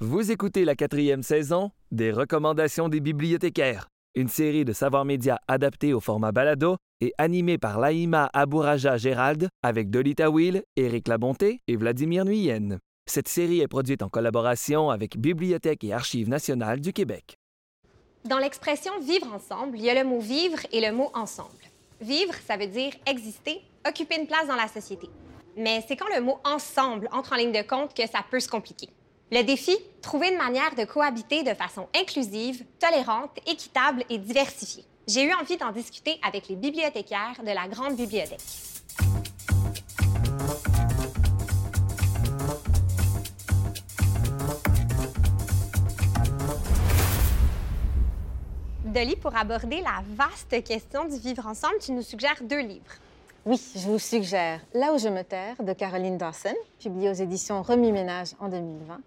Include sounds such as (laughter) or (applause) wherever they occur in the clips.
Vous écoutez la quatrième saison des Recommandations des bibliothécaires, une série de savoirs médias adaptés au format balado et animée par Laïma Abouraja Gérald avec Dolita Will, Éric Labonté et Vladimir Nuyen. Cette série est produite en collaboration avec Bibliothèque et Archives nationales du Québec. Dans l'expression vivre ensemble, il y a le mot vivre et le mot ensemble. Vivre, ça veut dire exister, occuper une place dans la société. Mais c'est quand le mot ensemble entre en ligne de compte que ça peut se compliquer. Le défi, trouver une manière de cohabiter de façon inclusive, tolérante, équitable et diversifiée. J'ai eu envie d'en discuter avec les bibliothécaires de la Grande Bibliothèque. Dolly, pour aborder la vaste question du vivre ensemble, tu nous suggères deux livres. Oui, je vous suggère Là où je me terre de Caroline Dawson, publié aux éditions Remis Ménage en 2020.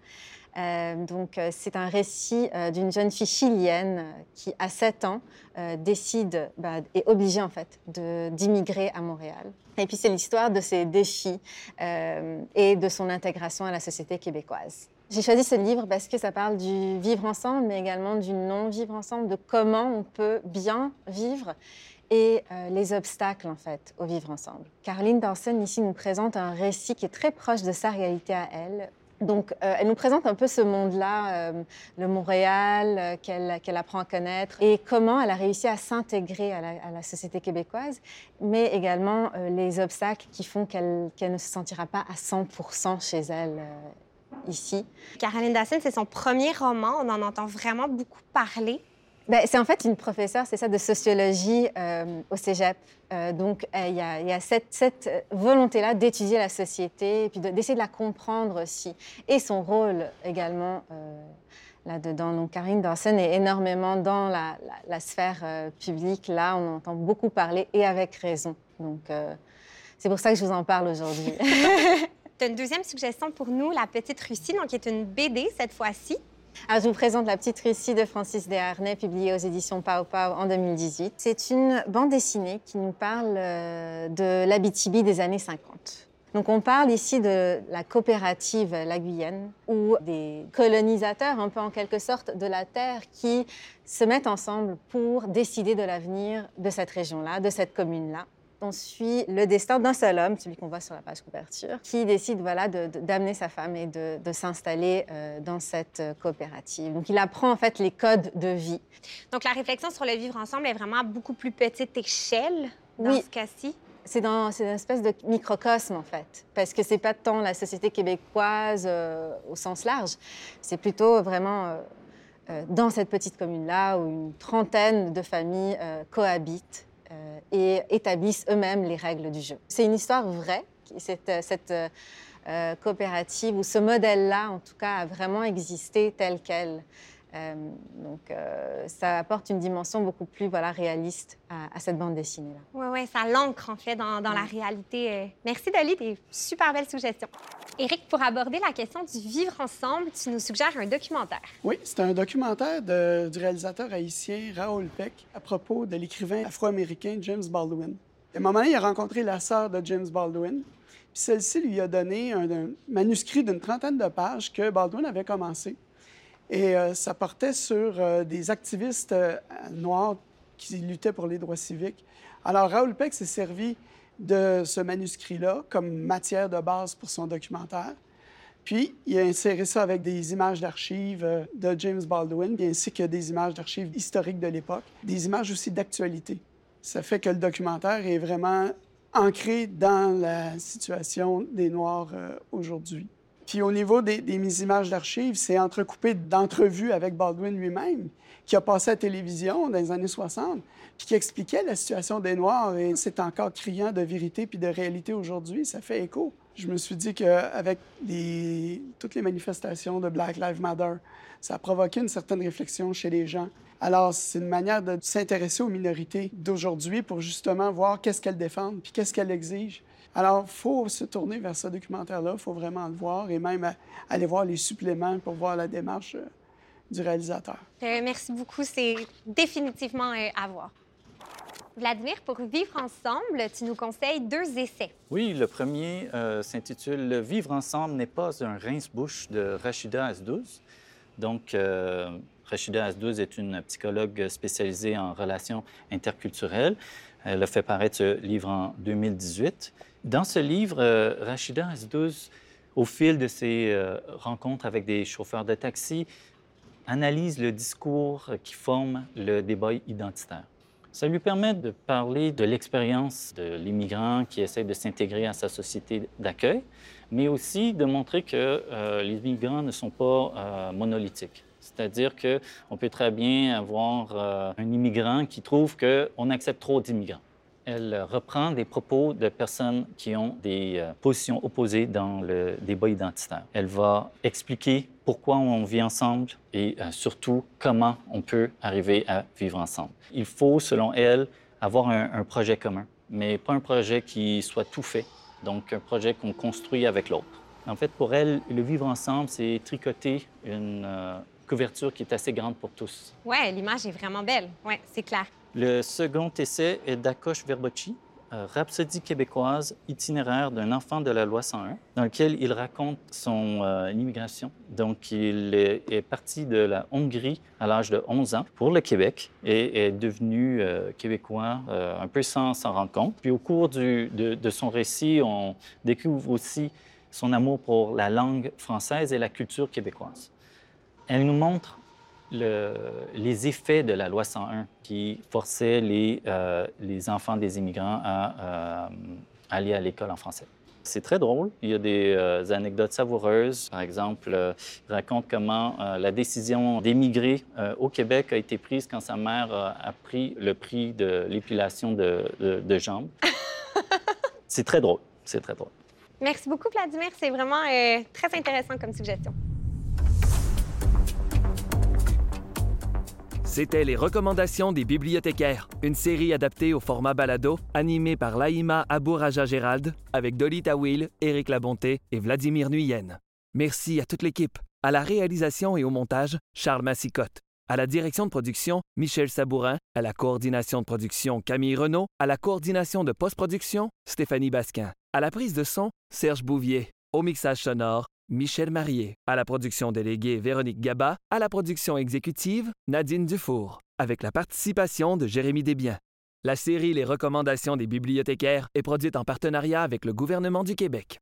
Euh, donc, euh, c'est un récit euh, d'une jeune fille chilienne qui, à 7 ans, décide, bah, est obligée en fait, d'immigrer à Montréal. Et puis, c'est l'histoire de ses défis et de son intégration à la société québécoise. J'ai choisi ce livre parce que ça parle du vivre ensemble, mais également du non-vivre ensemble, de comment on peut bien vivre et les obstacles en fait au vivre ensemble. Caroline Dawson ici nous présente un récit qui est très proche de sa réalité à elle, donc, euh, elle nous présente un peu ce monde-là, euh, le Montréal, euh, qu'elle apprend à connaître, et comment elle a réussi à s'intégrer à, la société québécoise, mais également les obstacles qui font qu'elle ne se sentira pas à 100% chez elle ici. Caroline Dawson, c'est son premier roman, on en entend vraiment beaucoup parler. Ben, c'est en fait une professeure, c'est ça, de sociologie euh, au cégep. Euh, donc, euh, il y, a, cette, volonté-là d'étudier la société et puis d'essayer de, la comprendre aussi. Et son rôle également là-dedans. Donc, Karine Dawson est énormément dans la, la sphère publique. Là, on entend beaucoup parler et avec raison. Donc, c'est pour ça que je vous en parle aujourd'hui. (laughs) tu as une deuxième suggestion pour nous, La Petite Russie, donc qui est une BD cette fois-ci. Je vous présente La petite Russie de Francis Desharnais, publiée aux éditions Pau Pau en 2018. C'est une bande dessinée qui nous parle euh, de l'Abitibi des années 50. Donc on parle ici de la coopérative La Guyenne, où des colonisateurs, un peu en quelque sorte, de la terre qui se mettent ensemble pour décider de l'avenir de cette région-là, de cette commune-là on suit le destin d'un seul homme, celui qu'on voit sur la page couverture, qui décide voilà, d'amener sa femme et de, s'installer euh, dans cette euh, coopérative. Donc il apprend en fait les codes de vie. Donc la réflexion sur le vivre ensemble est vraiment à beaucoup plus petite échelle dans ce cas-ci? C'est dans une espèce de microcosme, en fait, parce que c'est pas tant la société québécoise euh, au sens large, c'est plutôt vraiment dans cette petite commune-là où une trentaine de familles cohabitent euh, et établissent eux-mêmes les règles du jeu. C'est une histoire vraie, cette, euh, cette euh, coopérative, où ce modèle-là, en tout cas, a vraiment existé tel quel. Donc, ça apporte une dimension beaucoup plus voilà, réaliste à, cette bande dessinée-là. Oui, oui, ça l'ancre en fait dans, dans la réalité. Merci, Dolly, des super belles suggestions. Éric, pour aborder la question du vivre ensemble, tu nous suggères un documentaire. Oui, c'est un documentaire du réalisateur haïtien Raoul Peck à propos de l'écrivain afro-américain James Baldwin. À un moment donné, il a rencontré la sœur de James Baldwin, puis celle-ci lui a donné un, manuscrit d'une trentaine de pages que Baldwin avait commencé. Et euh, ça portait sur euh, des activistes euh, noirs qui luttaient pour les droits civiques. Alors, Raoul Peck s'est servi de ce manuscrit-là comme matière de base pour son documentaire. Puis, il a inséré ça avec des images d'archives de James Baldwin, ainsi que des images d'archives historiques de l'époque, des images aussi d'actualité. Ça fait que le documentaire est vraiment ancré dans la situation des Noirs aujourd'hui. Puis au niveau des, des images d'archives, c'est entrecoupé d'entrevues avec Baldwin lui-même, qui a passé à la télévision dans les années 60, puis qui expliquait la situation des Noirs. Et c'est encore criant de vérité puis de réalité aujourd'hui. Ça fait écho. Je me suis dit qu'avec les... toutes les manifestations de Black Lives Matter, ça a provoqué une certaine réflexion chez les gens. Alors, c'est une manière de s'intéresser aux minorités d'aujourd'hui pour justement voir qu'est-ce qu'elles défendent puis qu'est-ce qu'elles exigent. Alors, il faut se tourner vers ce documentaire-là, il faut vraiment le voir et même aller voir les suppléments pour voir la démarche euh, du réalisateur. Euh, merci beaucoup, c'est définitivement euh, à voir. Vladimir, pour vivre ensemble, tu nous conseilles deux essais. Oui, le premier euh, s'intitule Le vivre ensemble n'est pas un rince-bouche de Rachida Asdouz. Donc, euh, Rachida Asdouz est une psychologue spécialisée en relations interculturelles. Elle a fait paraître ce livre en 2018. Dans ce livre, euh, Rachida Asdouz, au fil de ses euh, rencontres avec des chauffeurs de taxi, analyse le discours qui forme le débat identitaire. Ça lui permet de parler de l'expérience de l'immigrant qui essaie de s'intégrer à sa société d'accueil, mais aussi de montrer que euh, les immigrants ne sont pas euh, monolithiques. C'est-à-dire qu'on peut très bien avoir euh, un immigrant qui trouve qu'on accepte trop d'immigrants. Elle reprend des propos de personnes qui ont des euh, positions opposées dans le débat identitaire. Elle va expliquer pourquoi on vit ensemble et euh, surtout comment on peut arriver à vivre ensemble. Il faut, selon elle, avoir un, projet commun, mais pas un projet qui soit tout fait, donc un projet qu'on construit avec l'autre. En fait, pour elle, le vivre ensemble, c'est tricoter une euh, couverture qui est assez grande pour tous. Ouais, l'image est vraiment belle. Ouais, c'est clair. Le second essai est d'Akosh Verbocci, euh, Rhapsodie québécoise, itinéraire d'un enfant de la loi 101, dans lequel il raconte son euh, immigration. Donc, il est, parti de la Hongrie à l'âge de 11 ans pour le Québec et est devenu euh, québécois euh, un peu sans s'en rendre compte. Puis, au cours de son récit, on découvre aussi son amour pour la langue française et la culture québécoise. Elle nous montre le- les effets de la loi 101 qui forçait les, euh, les enfants des immigrants à euh, aller à l'école en français. C'est très drôle. Il y a des euh, anecdotes savoureuses. Par exemple, euh, il raconte comment euh, la décision d'émigrer au Québec a été prise quand sa mère a pris le prix de l'épilation de, de- de jambes. (laughs) C'est très drôle. C'est très drôle. Merci beaucoup, Vladimir. C'est vraiment très intéressant comme suggestion. C'était les recommandations des bibliothécaires, une série adaptée au format balado, animée par Laïma Abouraja Gérald, avec Dolly Tawil, Éric Labonté et Vladimir Nuyen. Merci à toute l'équipe. À la réalisation et au montage, Charles Massicotte. À la direction de production, Michel Sabourin. À la coordination de production, Camille Renaud. À la coordination de post-production, Stéphanie Basquin. À la prise de son, Serge Bouvier. Au mixage sonore, Michel Marié. À la production déléguée, Véronique Gaba. À la production exécutive, Nadine Dufour. Avec la participation de Jérémy Desbiens. La série Les recommandations des bibliothécaires est produite en partenariat avec le gouvernement du Québec.